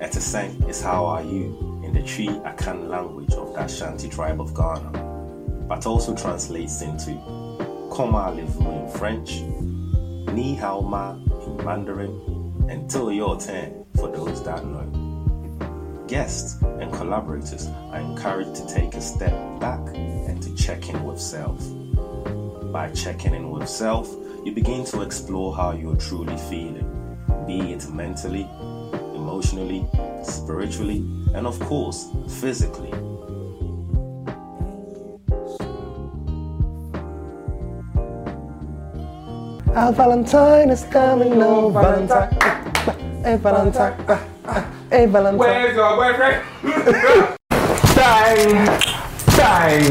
Eti Sen is how are you in the Twi Akan language of the Ashanti tribe of Ghana, but also translates into Comment allez-vous in French, Ni hao ma in Mandarin, and Till your turn for those that know. Guests and collaborators are encouraged to take a step back and to check in with self. By checking in with self, you begin to explore how you're truly feeling, be it mentally, emotionally, spiritually, and of course, physically. Our Valentine is coming, no Valentine. Hey Valentine, hey Valentine. Where's your boyfriend? Bang! Bang!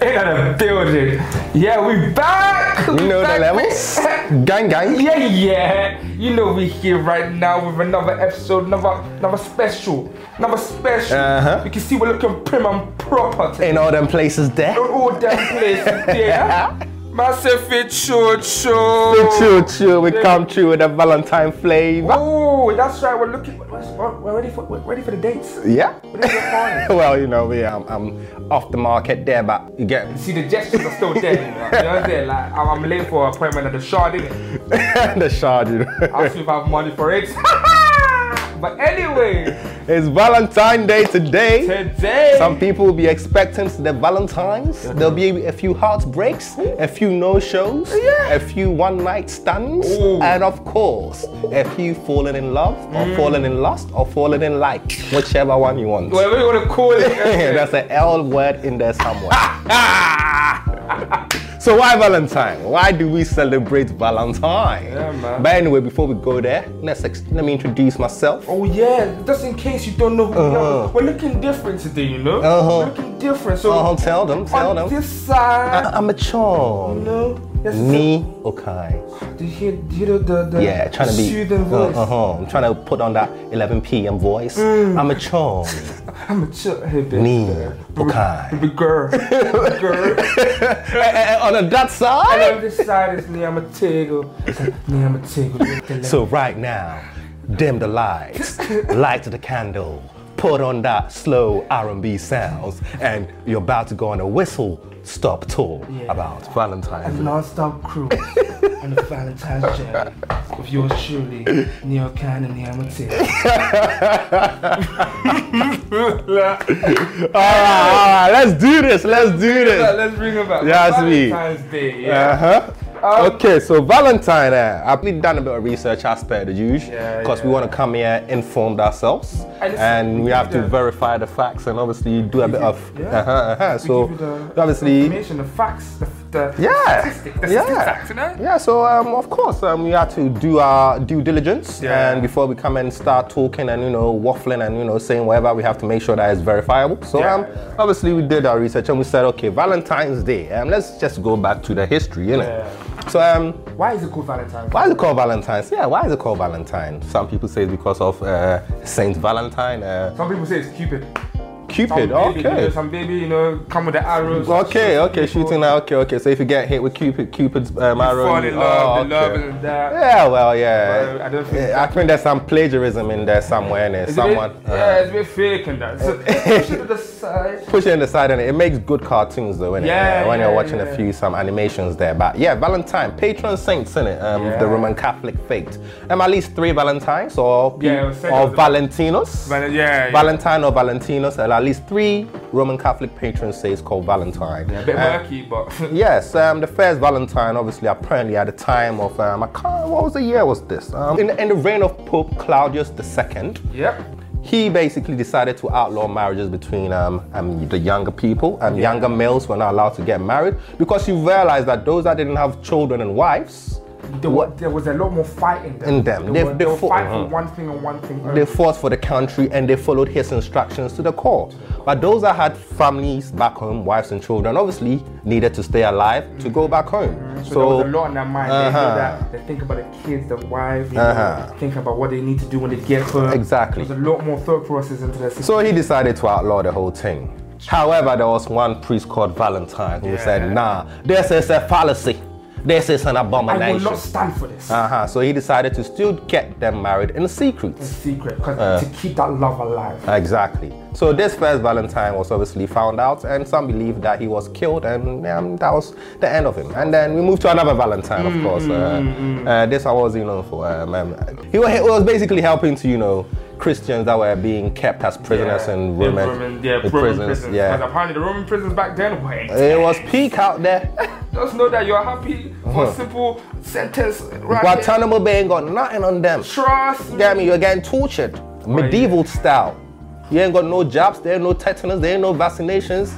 In the building. Yeah, we back! You We know the back, levels. Gang, gang. Yeah, yeah. You know we here right now with another episode, another, another special, another special. Uh-huh. You can see we're looking prim and proper today. In all them places there. Don't all them places there. Massive fit show show. Chill, chill. We come through with a Valentine flavor. Oh, that's right. We're looking. We're, ready for. We're ready for the dates. Yeah. Well, you know, we, um, I'm off the market there, but you get See, the gestures are still there. You know, you know what I'm saying? Like, I'm, I'm late for an appointment at the Shard, innit? the shard. You know. I'll see if I have money for it. but anyway, it's Valentine's Day today. today. Some people will be expecting the Valentines. There'll be a few heartbreaks, a few no-shows, oh, Yeah. a few one-night stands, Ooh. and of course, a few falling in love, or mm. falling in lust, or falling in like, whichever one you want. Whatever you want to call it. There's an L word in there somewhere. So why Valentine? Why do we celebrate Valentine? Yeah, man. But anyway, before we go there, let's ex- let me introduce myself. Oh yeah, just in case you don't know who we Uh-huh. are, we're looking different today, you know. Uh-huh. We're looking different. So Uh-huh, tell them, tell on them. this side, I- I'm a charm. you know, Me okay. do you hear, do you hear the, the Yeah, trying to be soothing voice? Uh huh. I'm trying to put on that 11 p.m. voice. Mm. I'm a charm. I'm a chill. Hey, baby. Me okay. Baby girl. Baby girl. on that And side. on this side is me, I'm a tiggle. Me, I'm a tiggle. Look at that. So right now, dim the lights, light the candle, put on that slow R&B sounds, and you're about to go on a whistle stop tour Yeah. about Valentine's. a non-stop crew on the Valentine's journey with yours truly, Neil and Neil Matilda. All right, all right, let's do this. Let's do this. Let's bring it back. Yes. Valentine's Day, yeah. Uh huh. Um, okay, so Valentine, uh, I've been done a bit of research as per the usual, Yeah, because we want to come here informed ourselves, And and, we have to yeah. verify the facts and obviously do a bit of, Yeah. uh-huh, uh-huh. So give you the obviously, information, the facts, the, the yeah, statistic, the yeah, statistics, you know? yeah. So um, of course, um, we had to do our due diligence, Yeah. and before we come and start talking and you know waffling and you know saying whatever, we have to make sure that it's verifiable. So Yeah, um, obviously we did our research and we said, okay, Valentine's Day. Um, let's just go back to the history, you know. Yeah. So um, Why is it called Valentine's? why is it called Valentine's? Yeah, why is it called Valentine? Some people say it's because of uh, Saint Valentine. Uh, Some people say it's Cupid. Cupid, baby, you know, okay. some baby, you know, come with the arrows. Okay, okay, people, shooting now. Okay, okay. So if you get hit with Cupid, Cupid's um, arrow, Fall in love, oh, the love okay. and that. Yeah, well, yeah. I don't think Yeah, I think there's some plagiarism in there somewhere. There. Someone a bit, uh, yeah, it's a bit fake and that. So push it to the side. push it in the side, and it makes good cartoons though. Innit? Yeah, when yeah, you're watching a few some animations there. But yeah, Valentine, patron saints in it. Um, Yeah. the Roman Catholic faith. Um, at least three Valentines or Yeah, it was said or it Valentinos. Val- yeah, yeah. Valentine or Valentinos, at least three Roman Catholic patron saints called Valentine. A bit Uh, murky, but Yes, um, the first Valentine, obviously, apparently at the time of, um, I can't, what was the year was this? Um, in, in the reign of Pope Claudius II, yep. he basically decided to outlaw marriages between um, um, the younger people and younger males were not allowed to get married because he realized that those that didn't have children and wives, There, wa- there was a lot more fighting In them. They, They- were, they they fought- fighting for uh-huh. one thing and one thing. they fought for the country and they followed his instructions to the core. But those that had families back home, wives and children, obviously needed to stay alive to go back home. So, there was a lot on their mind. They, Uh-huh. they think about the kids, the wife, you Uh-huh. think about what they need to do when they get home. Exactly. There's a lot more thought process into this. So he decided to outlaw the whole thing. However, there was one priest called Valentine who Yeah. said, nah, this is a fallacy. This is an abomination. I will not stand for this. Uh-huh. So he decided to still get them married in secret. in secret, Uh. to keep that love alive. Exactly. So this first Valentine was obviously found out, and some believe that he was killed, and um, that was the end of him. And then we moved to another Valentine, of course. Uh, uh, this one was, you know, for um, um, he was basically helping to, you know, Christians that were being kept as prisoners in Roman, yeah, in Roman prisons. prisons. Yeah, Because apparently the Roman prisons back then were it was peak out there. Just know that you're happy for a simple sentence right. Guantanamo Bay ain't got nothing on them. Trust me. Get me? You're getting tortured, oh, medieval style. You ain't got no jobs, there ain't no tetanus, there ain't no vaccinations.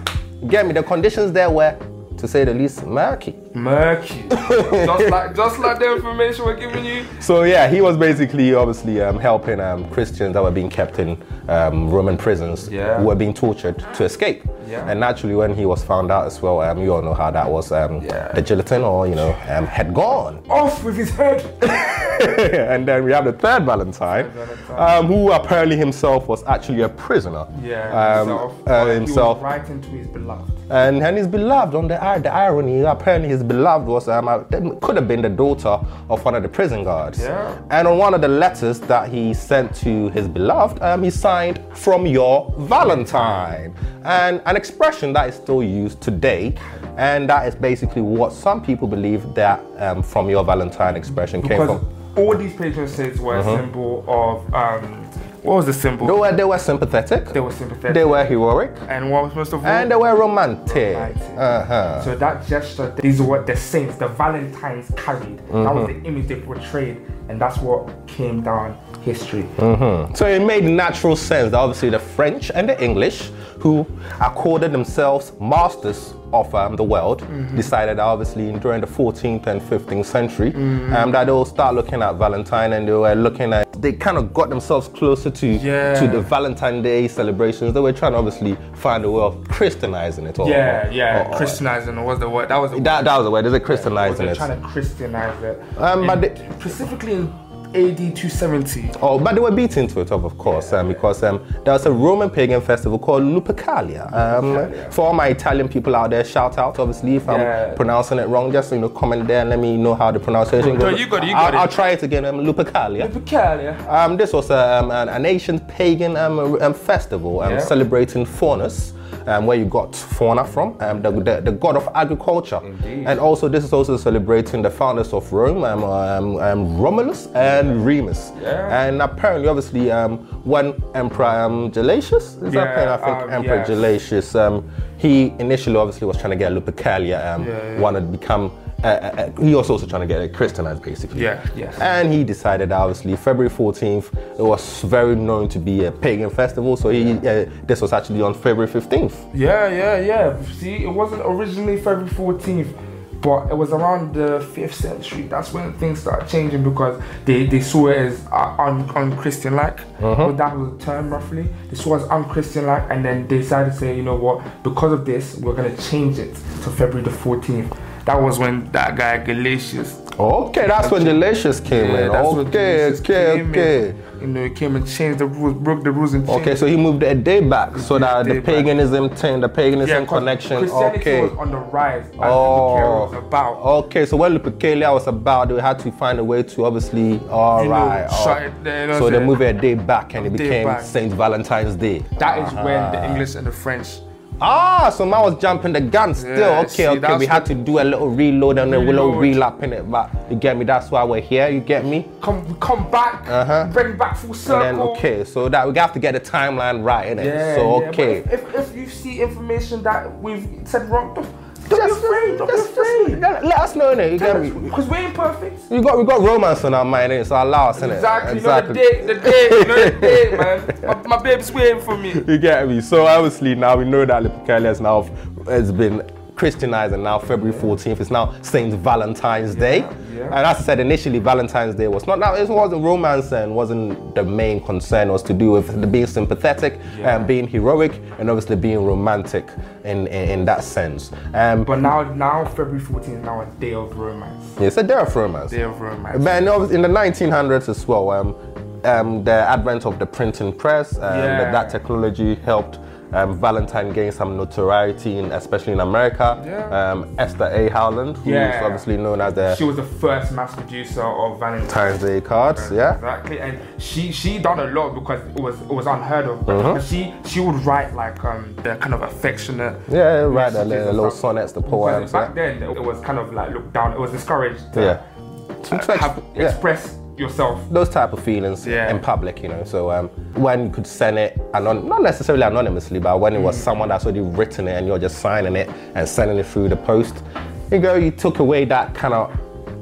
Get me? The conditions there were, to say the least, murky. Murky. just like just like the information we're giving you. So yeah, he was basically obviously um, helping um, Christians that were being kept in um, Roman prisons Yeah. who were being tortured to escape. Yeah. And naturally, when he was found out as well, um, you all know how that was. Um, Yeah. The gelatin, or you know, um, had gone. Off with his head. and then we have the third Valentine, Valentine. um, who apparently himself was actually a prisoner. Yeah, himself. uh, himself. He was writing to his beloved. And, and his beloved, on the, the irony, apparently his beloved was, um, uh, could have been the daughter of one of the prison guards. Yeah. And on one of the letters that he sent to his beloved, um, he signed, From your Valentine. And an expression that is still used today. And that is basically what some people believe that um, From your Valentine expression came Because from. all these patron saints were a symbol of um what was the symbol? They were, they were sympathetic, They were sympathetic. they were heroic, and what was most of all? and they were romantic. Romantic. Uh-huh. So that gesture, these are what the saints, the Valentines carried. That Mm-hmm. was the image they portrayed, and that's what came down history. So it made natural sense that obviously the French and the English, who accorded themselves masters of um, the world, Mm-hmm. decided obviously during the 14th and 15th century um, that they will start looking at Valentine and they were looking at, they kind of got themselves closer to, Yeah. to the Valentine Day celebrations. They were trying to obviously find a way of Christianizing it all. Yeah, Or- yeah. or- Christianizing was the word. That was the that, that was the word, is it. Christianizing They're it? trying to Christianize it. Um, but they- specifically in AD 270. Oh, but they were beaten to it, of course, um, because um, there was a Roman pagan festival called Lupercalia. Um, for all my Italian people out there, shout out, obviously, if I'm Yeah. pronouncing it wrong, just you know, comment there and let me know how the pronunciation No, goes. you got it, you I'll, it. I'll try it again. Um, Lupercalia. Peculiar. Um, this was um, an, an ancient pagan um, um, festival um, Yeah. celebrating Faunus, um, where you got fauna from, um, the, the, the god of agriculture. Indeed. And also, this is also celebrating the founders of Rome, um, um, um, Romulus and Remus. Yeah. And apparently, obviously, um, when Emperor um, Gelasius, is that Yeah, plain? I think Emperor yes. Gelasius, um, he initially obviously was trying to get Lupercalia, um, yeah. wanted to become. Uh, uh, uh, he was also trying to get it Christianized, basically. Yeah, yes. And he decided, obviously, February 14th, it was very known to be a pagan festival. So he, uh, this was actually on February 15th. Yeah, yeah, yeah. See, it wasn't originally February 14th, but it was around the 5th century. That's when things started changing because they, they saw it as uh, un, un-Christian like. Well, that was the term roughly. They saw it as un-Christian like, and then they decided to say, you know what, because of this, we're going to change it to February the 14th. That was when that guy Galatius Okay, that's when Gelasius came in. that's Okay, okay, in. okay. You know, he came and changed the rules, broke the rules and changed Okay, so he moved a day back so that the back. paganism thing, the paganism 'cause connection. Christianity Okay. was on the rise. Oh, about. okay. So when Lupercalia was about, they had to find a way to obviously, all You know, right. oh. it you know so they moved a day back, and it became back. Saint Valentine's Day. That is when Uh-huh. the English and the French. Ah, so man was jumping the gun still. Yeah, okay, see, okay. We had to do a little reload and a little relap in it, but you get me. That's why we're here. You get me. Come, come back, Uh-huh. bring back full circle. And then okay, so that we have to get the timeline right in it. Yeah, so yeah, okay. If, if, if you see information that we've said wrong, don't, don't be Just- afraid. Don't just- be afraid. just let, let us know in it. You get me. Because we're imperfect. We got we got romance on our mind, innit? so allow us in it. Exactly. You know the day, the day, you know the day, man. My, my baby's waiting for me. You get me? So obviously now we know that Lupercalia has now has been Christianized and now February 14th is now Saint Valentine's Day. yeah. And as I said initially, Valentine's Day was not it wasn't romance and wasn't the main concern. It was to do with being sympathetic Yeah. and being heroic and obviously being romantic in in, in that sense. Um, But now, now February 14th is now a day of romance. it's a day of romance. Day of romance. But in the 1900s as well, um, um, the advent of the printing press, um, Yeah. that, that technology helped um, Valentine gained some notoriety, in, especially in America. Yeah. Um, Esther A. Howland, who's Yeah. obviously known as the She was the first mass producer of Valentine's. Day cards. Yeah. Exactly, and she she done a lot because it was it was unheard of. Uh-huh. But she she would write like um the kind of affectionate. Yeah, right. The little, little sonnets, the poems. Back Yeah. then, it was kind of like looked down. It was discouraged. To, Yeah. uh, have, express yourself. those type of feelings Yeah. in public, you know. So um, when you could send it, anon- not necessarily anonymously, but when it Mm. was someone that's already written it and you're just signing it and sending it through the post, you go, you took away that kind of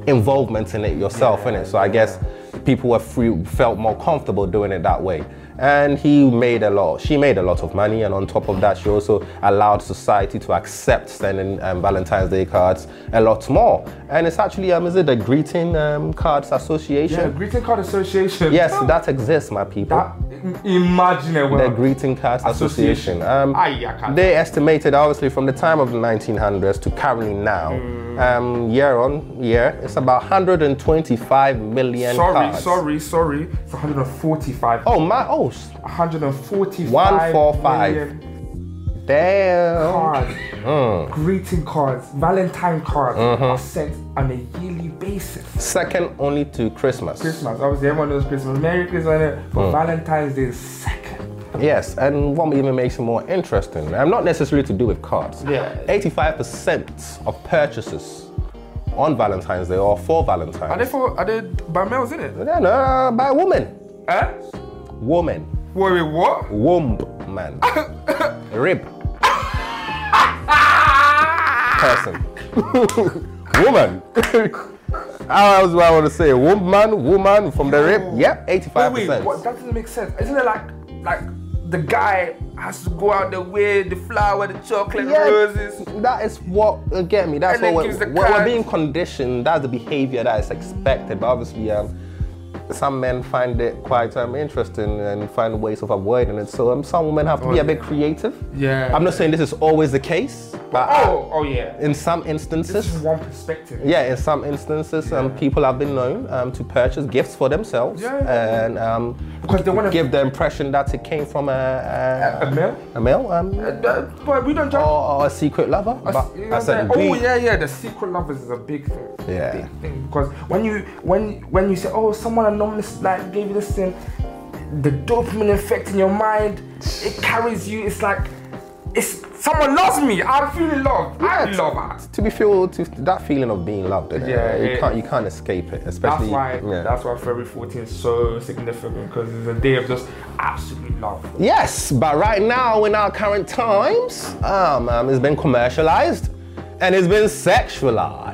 involvement in it yourself, in it. So I guess people were free, felt more comfortable doing it that way. And he made a lot. She made a lot of money, and on top of that, she also allowed society to accept sending um, Valentine's Day cards a lot more. And it's actually, um, is it the Greeting um, Cards Association? Yeah, greeting card association. Yes, that exists, my people. That imagine it. the Greeting Cards Association. Association. Um, Aye, I can't- they estimated, obviously, from the time of the 1900s to currently now, Mm. um, year on year, it's about 125 million sorry, cards. sorry, sorry. It's 145. Oh my! Oh, 145 145. million damn! cards, Mm. greeting cards, Valentine cards Mm-hmm. are sent on a yearly basis. Second only to Christmas. Christmas, obviously everyone knows Christmas, Merry Christmas, Mm. but Valentine's Day is second. Yes, and what even makes it more interesting, um, not necessarily to do with cards. Yeah. 85% of purchases on Valentine's Day or for Valentine's. Are they for are they by males in it? No, by a woman. Eh? Woman. Wait, wait, what? Womb, man. Rib. Person. woman. How else do I want to say? Woman, woman from the rib. Yep, 85%. Wait, wait, what? That doesn't make sense. Isn't it like like the guy has to go out the way, the flower, the chocolate, Yeah, roses? that is what uh, get me. That's And what we're, we're, we're being conditioned. That's the behavior that is expected. But obviously, um, some men find it quite um, interesting and find ways of avoiding it. So um, some women have to be a bit creative. Yeah. I'm not saying this is always the case, but uh, Oh, oh yeah. in some instances, This is one perspective. yeah, in some instances, um, people have been known um, to purchase gifts for themselves Yeah, yeah, and um, Because they wanna- give the impression that it came from a, a, A male? a male um, Uh, but we don't or, judge. or a secret lover. But You know I said what we. oh yeah, yeah. The secret lovers is a big thing. Yeah. Big thing because when you when when you say oh someone anonymous like gave you this thing, the dopamine effect in your mind it carries you. It's like it's someone loves me. I'm feeling loved. I Yeah, love her. To be feel to that feeling of being loved? Yeah, you can't you can't escape it, That's especially why yeah. that's why February 14 is so significant because it's a day of just absolute love. Yes, but right now in our current times, um, um, it's been commercialized and it's been sexualized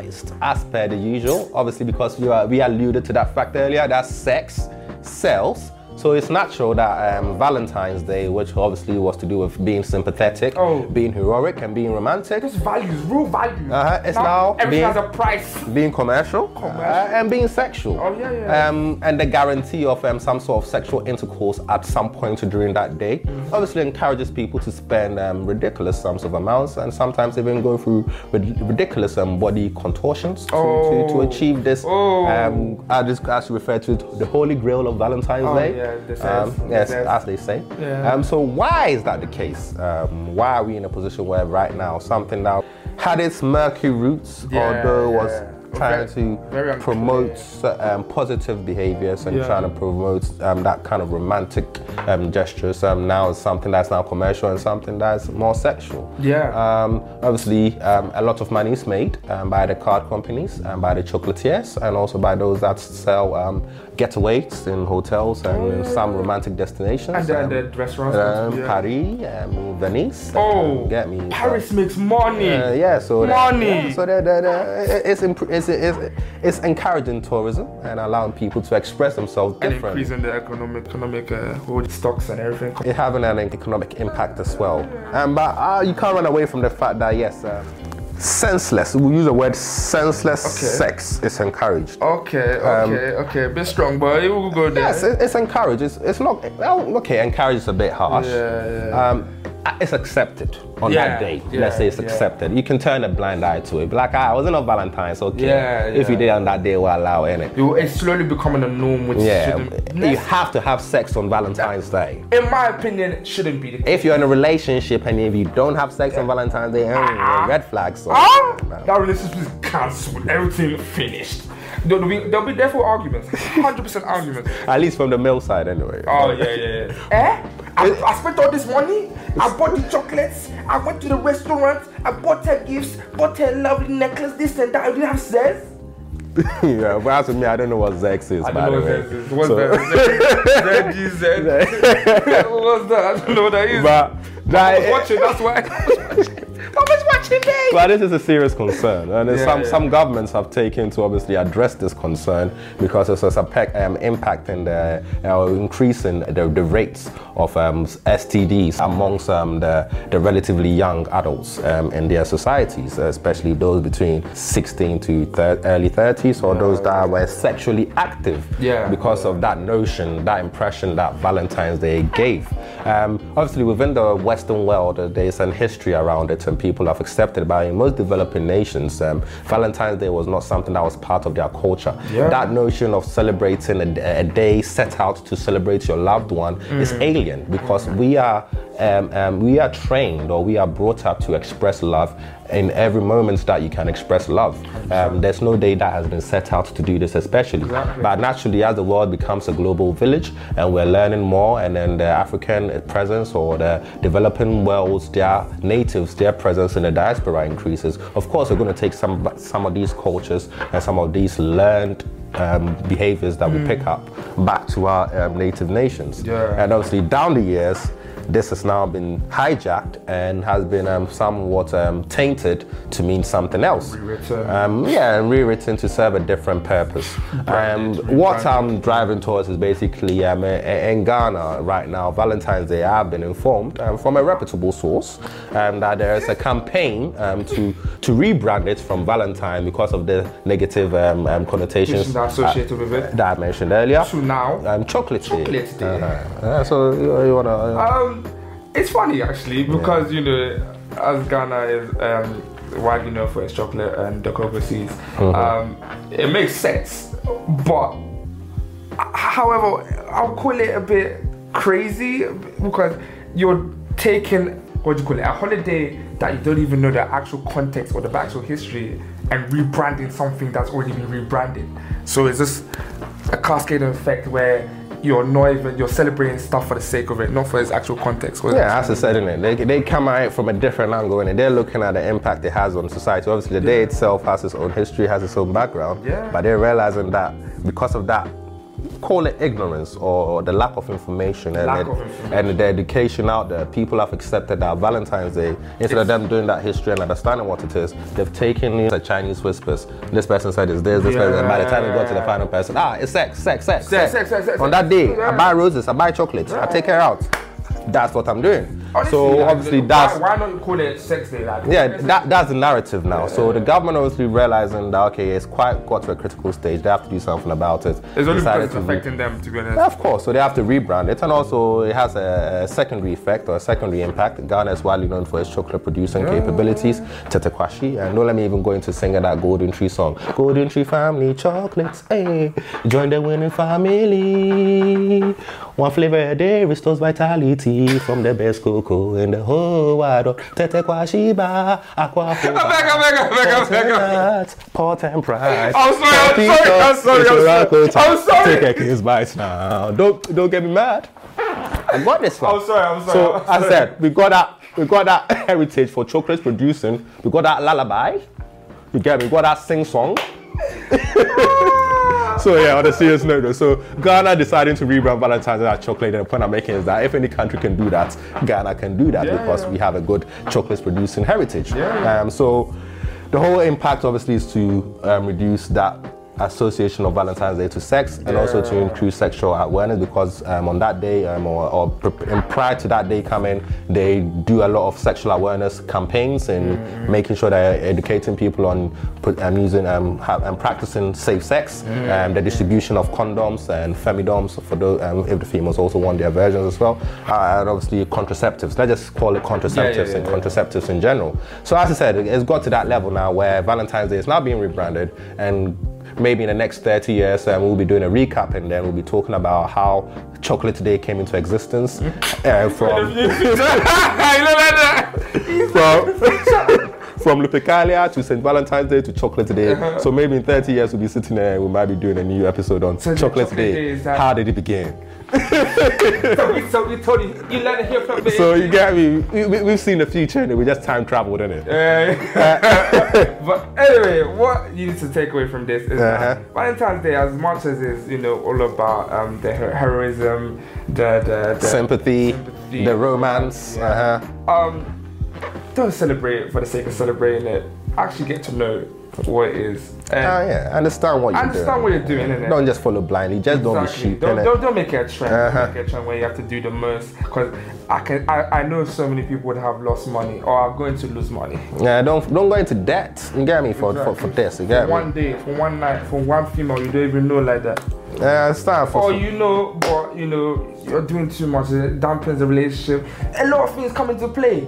as per the usual. Obviously, because you are, we alluded to that fact earlier that sex sells. So it's natural that um, Valentine's Day, which obviously was to do with being sympathetic, Oh. being heroic, and being romantic, Just values, real values. Uh-huh, it's now everything being- has a price. being commercial, Commercial. uh, and being sexual. Oh, yeah, yeah. Um, and the guarantee of um, some sort of sexual intercourse at some point during that day Mm-hmm. obviously encourages people to spend um, ridiculous sums of amounts and sometimes even go through rid- ridiculous um, body contortions to, to, to Oh. achieve this. Oh. Um, I just as you refer to it, the holy grail of Valentine's Oh, Day. yeah, this Um, is- yes, this as they say. Yeah. Um, so why is that the case? Um, why are we in a position where right now something that had its murky roots, Yeah, although was yeah. trying very to promote um, positive behaviors and Yeah. trying to promote um, that kind of romantic um, gestures. Um, now it's something that's now commercial and something that's more sexual. Yeah. Um, obviously, um, a lot of money is made um, by the card companies and by the chocolatiers and also by those that sell um, getaways in hotels and in some romantic destinations. And then um, the restaurants. um, yeah. Paris, um, Venice. Oh, get me. Paris makes money. Uh, yeah, so that- Money. yeah, so that, that, that- it's, imp- it's, it's, it's encouraging tourism and allowing people to express themselves and differently. increasing the economic economic uh, stocks and everything. It's having an economic impact as well. Um, but uh, you can't run away from the fact that yes, um, senseless. We use the word senseless Okay. sex is encouraged. Okay, okay, okay. A bit strong, but we'll go there. Um, Yes, it- it's encouraged. It's, it's not well, okay. Encouraged is a bit harsh. Yeah, yeah. Um, it's accepted on Yeah, that day. yeah, Let's say it's yeah. accepted. You can turn a blind eye to it. Be like, ah, I wasn't on Valentine's, okay. Yeah, If you did on that day, we'll allow it, innit? You- It's slowly becoming a norm, which Yeah, you have to have sex on Valentine's Day. in my opinion, it shouldn't be the case. If you're in a relationship and if you don't have sex on Valentine's Day, mm, red flags. So, Ah, no. that relationship is cancelled. Everything finished. There'll be, there'll be therefore arguments. 100% arguments. At least from the male side, anyway. Oh, yeah, yeah, yeah. Eh? I, I spent all this money. I bought the chocolates. I went to the restaurant. I bought her gifts. Bought her lovely necklace, this and that. I didn't have sex. yeah, but as for me, I don't know what sex is, I by don't know the what way. sex is. What's So- that? Z-G-Z. What's that? I don't know what that is. but I that, was watching, that's why. I watching. I was watching me. But this is a serious concern, and Yeah, some yeah. some governments have taken to obviously address this concern because it's a pe- um, impact in the uh, increasing the, the rates of um, STDs amongst um, the, the relatively young adults um, in their societies, especially those between 16 to thir- early 30s or those that were sexually active Yeah. because of that notion, that impression that Valentine's Day gave. Um, obviously, within the Western world, uh, there's an history around it, and people have accepted. But in most developing nations, um, Valentine's Day was not something that was part of their culture. Yeah. That notion of celebrating a, a day set out to celebrate your loved one is alien because we are um, um, we are trained or we are brought up to express love in every moment that you can express love. Um, there's no day that has been set out to do this, especially. Exactly. But naturally, as the world becomes a global village and we're learning more, and then the African presence or the developing worlds, their natives, their presence in the diaspora increases. Of course, we're going to take some some of these cultures and some of these learned um, behaviors that we pick up back to our um, native nations. Yeah. And obviously, down the years, this has now been hijacked and has been um, somewhat um, tainted to mean something else. Rewritten. Um, yeah, and rewritten to serve a different purpose. Um, what I'm driving towards is basically um, in Ghana right now, Valentine's Day, I've been informed um, from a reputable source um, that there is a campaign um, to, to rebrand it from Valentine because of the negative um, um, connotations That associated with it. that I mentioned earlier. To now. Um, chocolate, Chocolate Day. Uh-huh. Uh, so you, you wanna? Uh, Um, it's funny actually because you know, as Ghana is um, widely known for its chocolate and the cocoa seeds, um, it makes sense. But however, I'll call it a bit crazy because you're taking what do you call it a holiday that you don't even know the actual context or the actual history and rebranding something that's already been rebranded. So it's just a cascading effect where you're not even you're celebrating stuff for the sake of it, not for its actual context. Yeah, as I said, in it, they, they come at it from a different angle, and they're looking at the impact it has on society. Obviously, the day itself has its own history, has its own background, Yeah. but they're realizing that because of that, call it ignorance or the lack of information and, Lack the, of information. and the education out there, people have accepted that Valentine's Day, instead of them doing that history and understanding what it is, they've taken the Chinese whispers. This person said it's this, this person, and by the time you got to the final person, ah, it's sex, sex, sex, Sex, sex, sex, sex, On that day, Yeah. I buy roses, I buy chocolates, I take her out. That's what I'm doing. Honestly, so like, obviously why, that's why not you call it sex day? Like yeah, that, that's the narrative now. So the government obviously realizing that okay, it's quite got to a critical stage. They have to do something about it. it's only because it's re- affecting them, to be honest. Yeah, of course. So they have to rebrand it, and also it has a, a secondary effect or a secondary impact. Ghana is widely known for its chocolate producing capabilities, Tetekwashi, and don't let me even go into singing that Golden Tree song. Golden Tree family chocolates, hey, join the winning family. One flavor a day restores vitality from the best cocoa in the whole wide world. Tetekwashi bar, aqua. I beg, I beg, I beg, I beg, I beg. Pot and pride. I'm sorry, I'm sorry, I'm sorry, I'm it's a sorry. I'm sorry. Take a kiss bites now. Don't don't get me mad. I got this one. I'm sorry, I'm sorry. So I'm sorry. I said, we got that we got that heritage for chocolates producing. We got that lullaby. You get me? We got that sing song. so yeah, on a serious note, though, so Ghana deciding to rebrand Valentine's as chocolate, and the point I'm making is that if any country can do that, Ghana can do that Yeah, because yeah. we have a good chocolate producing heritage. Yeah. Um, so the whole impact obviously is to um, reduce that association of Valentine's Day to sex and also to increase sexual awareness because um, on that day um, or, or and prior to that day coming, they do a lot of sexual awareness campaigns and Mm-hmm. making sure they're educating people on um, using um, ha- and practicing safe sex, Mm-hmm. um, the distribution of condoms and femidoms for those um, if the females also want their versions as well, uh, and obviously contraceptives. Let's just call it contraceptives yeah, and yeah. contraceptives in general. So as I said, it's got to that level now where Valentine's Day is now being rebranded and maybe in the next 30 years um, we'll be doing a recap and then we'll be talking about how chocolate day came into existence uh, from from from Lupercalia to St. Valentine's Day to Chocolate Day. So maybe in 30 years we'll be sitting there and we might be doing a new episode on So Chocolate, Chocolate Day. Day How did it begin? so, we, so we told you, you let it hear from me. So you get me? We, we, we've seen the future and we just time traveled in it. Uh, but anyway, what you need to take away from this is Uh-huh. that Valentine's Day, as much as it's you know all about um, the her- heroism, the the, the Sympathy, sympathy, the romance. Uh-huh. um, don't celebrate it for the sake of celebrating it. Actually, get to know what it is. And Ah, yeah, understand what you're understand doing. what you're doing? Don't just follow blindly. Just don't be Exactly. sheep. Don't, don't, don't make it a trend. Uh-huh. Don't make it a trend where you have to do the most. Because I can, I, I know so many people would have lost money or are going to lose money. Yeah, don't don't go into debt. You get me for for, for this. You For get me. one day, for one night, for one female, you don't even know like that. Yeah, understand for. Or you know, but you know, you're doing too much. It dampens the relationship. A lot of things come into play.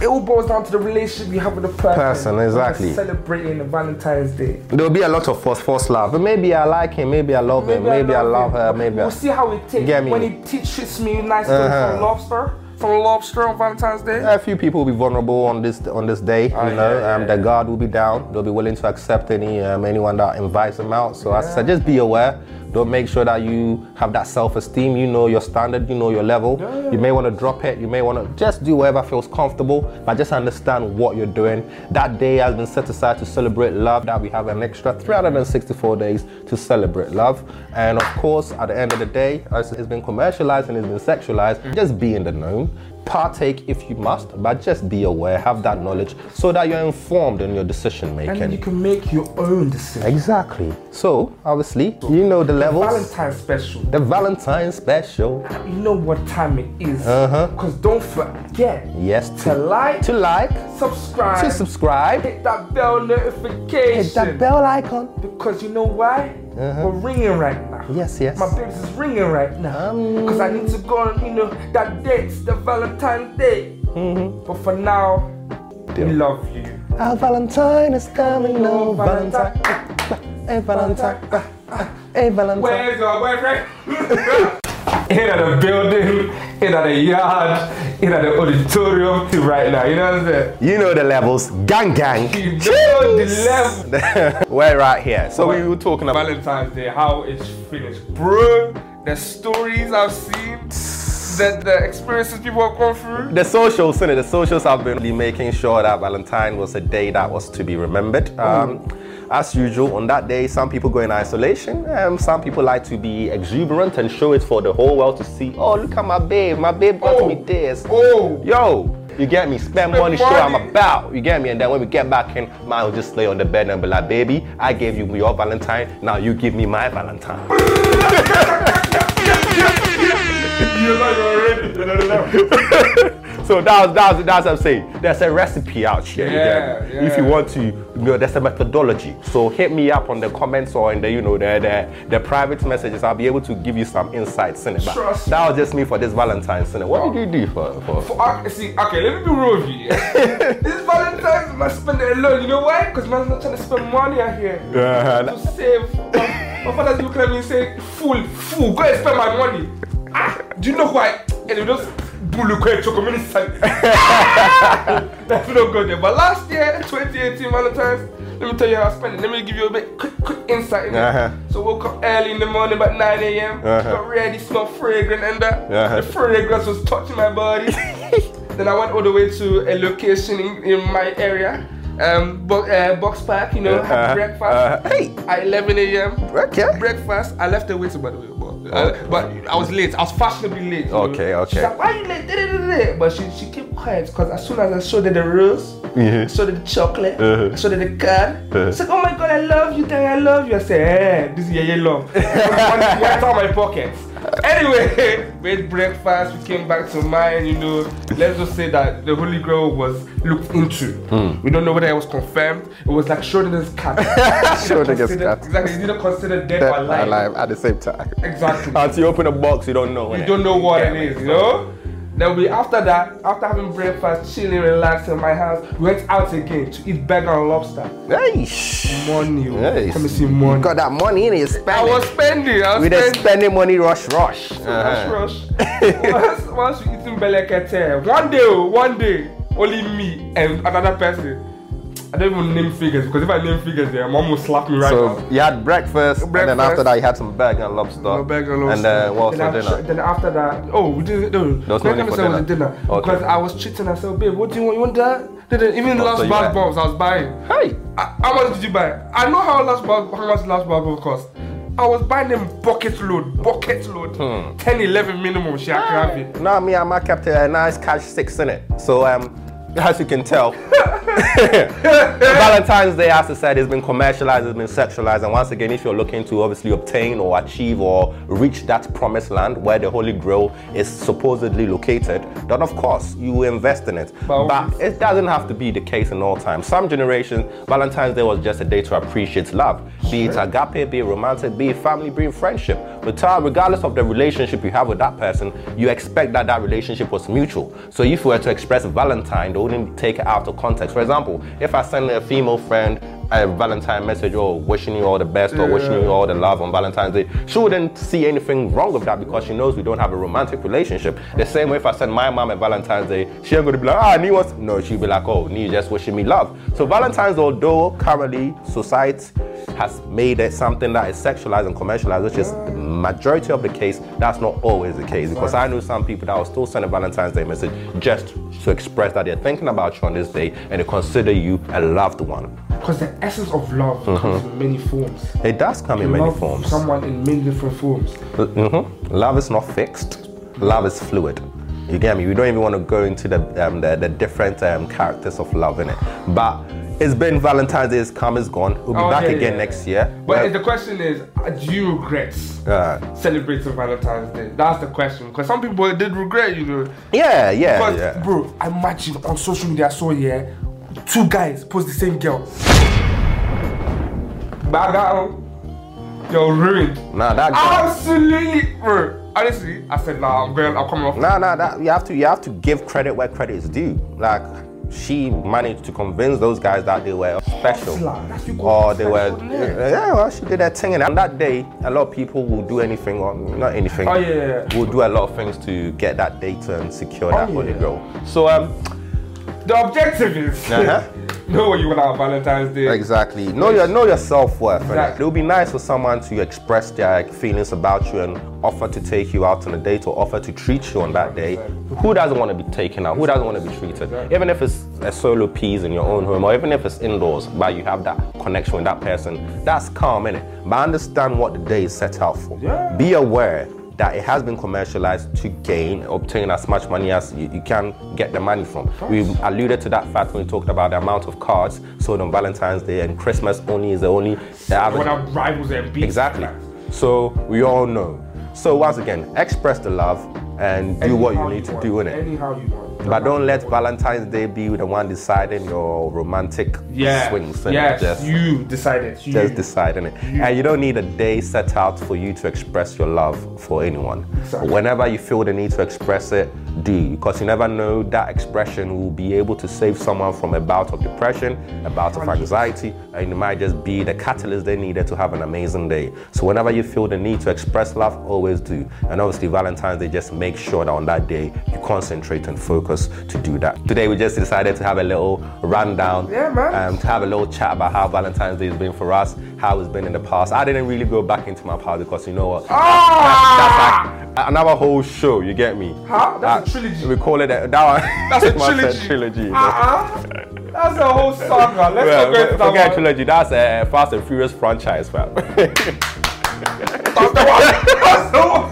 It all boils down to the relationship you have with the person. Person, exactly. Celebrating the Valentine's Day. There'll be a lot of false false love. But maybe I like him. Maybe I love him. Maybe I love her. Maybe. We'll I, see how it takes. Get me. When he te- treats me nice Uh-huh. from lobster, from lobster on Valentine's Day. a few people will be vulnerable on this on this day. You Ah, know, yeah, um, yeah, the guard will be down. They'll be willing to accept any um, anyone that invites them out. So I said, just be aware. Don't make sure that you have that self-esteem. You know your standard. You know your level. You may want to drop it. You may want to just do whatever feels comfortable, but just understand what you're doing. That day has been set aside to celebrate love. That we have an extra 364 days to celebrate love. And of course, at the end of the day, it's been commercialized and it's been sexualized. Just be in the know partake if you must, but just be aware, have that knowledge so that you're informed in your decision making. and you can make your own decision. Exactly. So, obviously, you know the levels. Valentine's special. The Valentine special. You know what time it is. Uh-huh. Because don't forget Yes, to to, like, to like, subscribe, to subscribe, hit that bell notification. hit that bell icon. Because you know why? Uh-huh. We're ringing right now. Yes, yes. My babes is ringing right now. Um, Because I need to go on, you know, that date's the Valentine's Day. Mm-hmm. But for now, we love you. Our Valentine is coming, oh Valentine. Hey Valentine. Eh, hey eh, Valentine. Where's your boyfriend? in the building, in the yard, in at the auditorium right now. You know what I'm saying? You know the levels. Gang gang. You know the level. We're right here. So we were talking about Valentine's Day, how it's finished. Bro, the stories I've seen, the, the experiences people have gone through. the socials, innit? The socials have been really making sure that Valentine was a day that was to be remembered. Um, as usual, on that day, some people go in isolation. Um, some people like to be exuberant and show it for the whole world to see. Oh, look at my babe. My babe got Oh. me this. Oh. Yo, you get me? Spend money, show money. I'm about. You get me? And then when we get back in, man will just lay on the bed and be like, baby, I gave you your Valentine. Now you give me my Valentine. You're like already. So that's that's that's what I'm saying. There's a recipe out here. you Yeah. If you want to, you know, there's a methodology. So hit me up on the comments or in the you know the the, the private messages. I'll be able to give you some insights in it. But Trust that was just me for this Valentine's. Innit? What did you do for for? For, uh, see, okay, let me be real with you. This Valentine's, man, spend it alone. You know why? Because man's not trying to spend money out here. Uh, to save. My, my father's looking at me and saying, fool, fool, go and spend my money. Ah, do you know why? And he just bulu kwe choko mini san. That's not good there. But last year, 2018 Valentine's, let me tell you how I spent it. Let me give you a bit quick, quick insight in. Uh-huh. So woke up early in the morning, about 9 a.m. Uh-huh. Got ready, smelled fragrant, and that Uh-huh. the fragrance was touching my body. then I went all the way to a location in, in my area. Um, bo- uh, Boxpark, you know, had Uh-huh. breakfast Uh-huh. Hey. at 11 a.m. Okay. Breakfast. I left the waiter by the way, uh, but I was late. I was fashionably late. you know. Okay, okay. She's like, why you late? Da-da-da-da. But she, she kept quiet because as soon as I showed her the rules, Yeah. I showed her the chocolate. Uh-huh. I showed her the card. Uh-huh. She's like, oh my god, I love you, Daddy, I love you. I said, hey, this is your love. Went out my pockets. Anyway, we ate breakfast, we came back to mine, you know. Let's just say that the Holy Grail was looked into. Hmm. We don't know whether it was confirmed. It was like Schrodinger's cat. Schrodinger's cat. Exactly, it's either considered dead Dead or alive. alive at the same time. Exactly. Until you open a box, you don't know. You don't know what Yeah, it is, you know? Then we after that, after having breakfast, chilling, relaxing in my house, we went out again to eat burger and lobster. Shh. Money, oh. Hey, let me see money. You got that money in it, I spending. was spending, I was We the spending. spending money rush rush. Rush, Uh-huh. rush. once, once we eating belekete, one day, oh, one day, only me and another person. I don't even name figures because if I name figures, there, mom will slap me right So now. you had breakfast, and then after that you had some burger and lobster. No burger and And lobster. uh, what was then for after, dinner? Then after that, oh, we didn't. No, There was no no need for dinner. was dinner. dinner Okay. because I was cheating. I said, babe, what do you want? You want that? Then even the last so bath bombs I was buying. Hey, I- How much did you buy? I know how last bath, how much last bath bomb cost. I was buying them bucket load, bucket load, Hmm. 10, 11 minimum. She I can have it. now me and my kept a nice cash six in it. So um, as you can tell, Valentine's Day, as I said, has been commercialized, has been sexualized, and once again, if you're looking to obviously obtain or achieve or reach that promised land where the Holy Grail is supposedly located, then of course you invest in it. But But it doesn't have to be the case in all times. Some generations, Valentine's Day was just a day to appreciate love, be it agape, be it romantic, be it family, be it friendship. But regardless of the relationship you have with that person, you expect that that relationship was mutual. So if you were to express Valentine, wouldn't take it out of context. For example, if I send a female friend a Valentine message or wishing you all the best or wishing you all the love on Valentine's Day, she wouldn't see anything wrong with that because she knows we don't have a romantic relationship. The same way if I send my mom a Valentine's Day, she ain't gonna be like, ah, Nee wants. No, she'll be like, oh, Nee just wishing me love. So Valentine's, although currently society has made it something that is sexualized and commercialized, which is the majority of the case, that's not always the case. Because I know some people that will still send a Valentine's Day message just to express that they're thinking about you on this day and they consider you a loved one. Because the essence of love comes in many forms. It does come in many love forms. someone in many different forms. Mhm. Love is not fixed. Love is fluid. You get me? We don't even want to go into the um, the, the different um, characters of love in it. But it's been Valentine's Day. It's come, it's gone. We'll be Oh, back yeah, again yeah. next year. But Well, the question is, uh, do you regret uh, celebrating Valentine's Day? That's the question. Because some people did regret, you know. yeah, yeah, Because, yeah. bro, I imagine on social media, I saw yeah, two guys post the same girl. Baga, you're ruined. Nah, that. Absolutely, bro. Honestly, I said, nah, I'm going, I'm coming off. Nah, nah, that you have to you have to give credit where credit is due. Like she managed to convince those guys that they were special, Hustler, that's you call or they were yeah. yeah. Well, she did her thing, and on that day, a lot of people will do anything or not anything. Oh, yeah, yeah, yeah. Will do a lot of things to get that data and secure that Oh, holy yeah. grail. So um, The objective is Uh-huh. know what you want on Valentine's Day. Exactly. Know your know your self worth. Exactly. It would be nice for someone to express their feelings about you and offer to take you out on a date or offer to treat you on that day. Who doesn't want to be taken out? Who doesn't want to be treated? Even if it's a solo piece in your own home or even if it's indoors, but you have that connection with that person, that's calm, innit? But understand what the day is set out for. Yeah. Be aware that it has been commercialized to gain, obtain as much money as you, you can get the money from. We alluded to that fact when we talked about the amount of cards sold on Valentine's Day and Christmas only is the only the average. When our rivals and beats. Exactly. So we all know. So once again, express the love and do what you need to do in it. Anyhow you want. But don't let Valentine's Day be the one deciding your romantic yeah. swings. innit? Yes, Just, you decided. You. just deciding it. And you don't need a day set out for you to express your love for anyone. Exactly. Whenever you feel the need to express it, do. Because you never know that expression will be able to save someone from a bout of depression, a bout of anxiety, and it might just be the catalyst they needed to have an amazing day. So whenever you feel the need to express love, always do. And obviously Valentine's Day, just make sure that on that day you concentrate and focus to do that. Today we just decided to have a little rundown, Yeah, man. um, to have a little chat about how Valentine's Day has been for us, how it's been in the past. I didn't really go back into my past because you know what? Ah! That's like another whole show. You get me? Huh? That's a Uh, trilogy. We call it a, that one. That's a trilogy. trilogy. Uh-uh. That's a whole saga. Let's Well, not go into that forget one. trilogy. That's a Fast and Furious franchise, fam. That's the one. That's the one.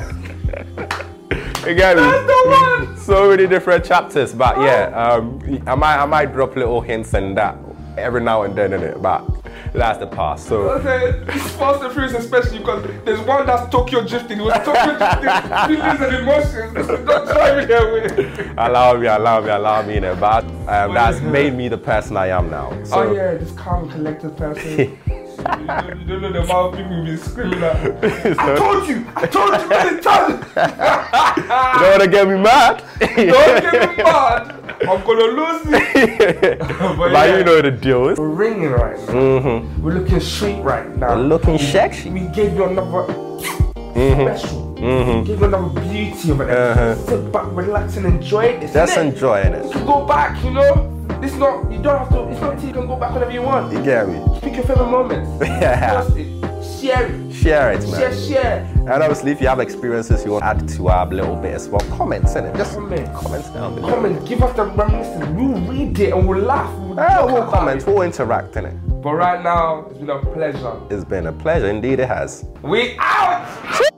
you get me? That's the one. So many different chapters. But yeah, um, I might I might drop little hints and that every now and then in it. But that's the past. So Okay, Fast and Furious especially because there's one that's Tokyo drifting. It was Tokyo drifting, feelings and emotions. Don't try me with it. allow me, allow me, allow me in it. But um, that's made me the person I am now. So oh yeah, this calm, collected person. you, don't, know the amount of people been screaming at. I told you, I told you many times. you don't want to get me mad. Don't get me mad. I'm gonna lose it. but yeah. you know the deal is We're ringing right now. Mm-hmm. We're looking sweet right now. We're looking sexy. we gave you another special. We gave you another beauty of it. Uh-huh. Sit back, relax, and enjoy this. Just enjoying You it. can go back, you know. It's not. You don't have to. It's not until you can go back whenever you want. You get me? Pick your favorite moments. Yeah. It. Share it. Share it, man. share. Share. And obviously, if you have experiences you want to add to our little bit as well, comments in it. Just Comment. comments down below. Comment. Give us the reminiscence. We'll read it and we'll laugh. We'll, Ah, joke we'll comment, it. we'll interact in it. But right now, it's been a pleasure. It's been a pleasure, indeed it has. We out.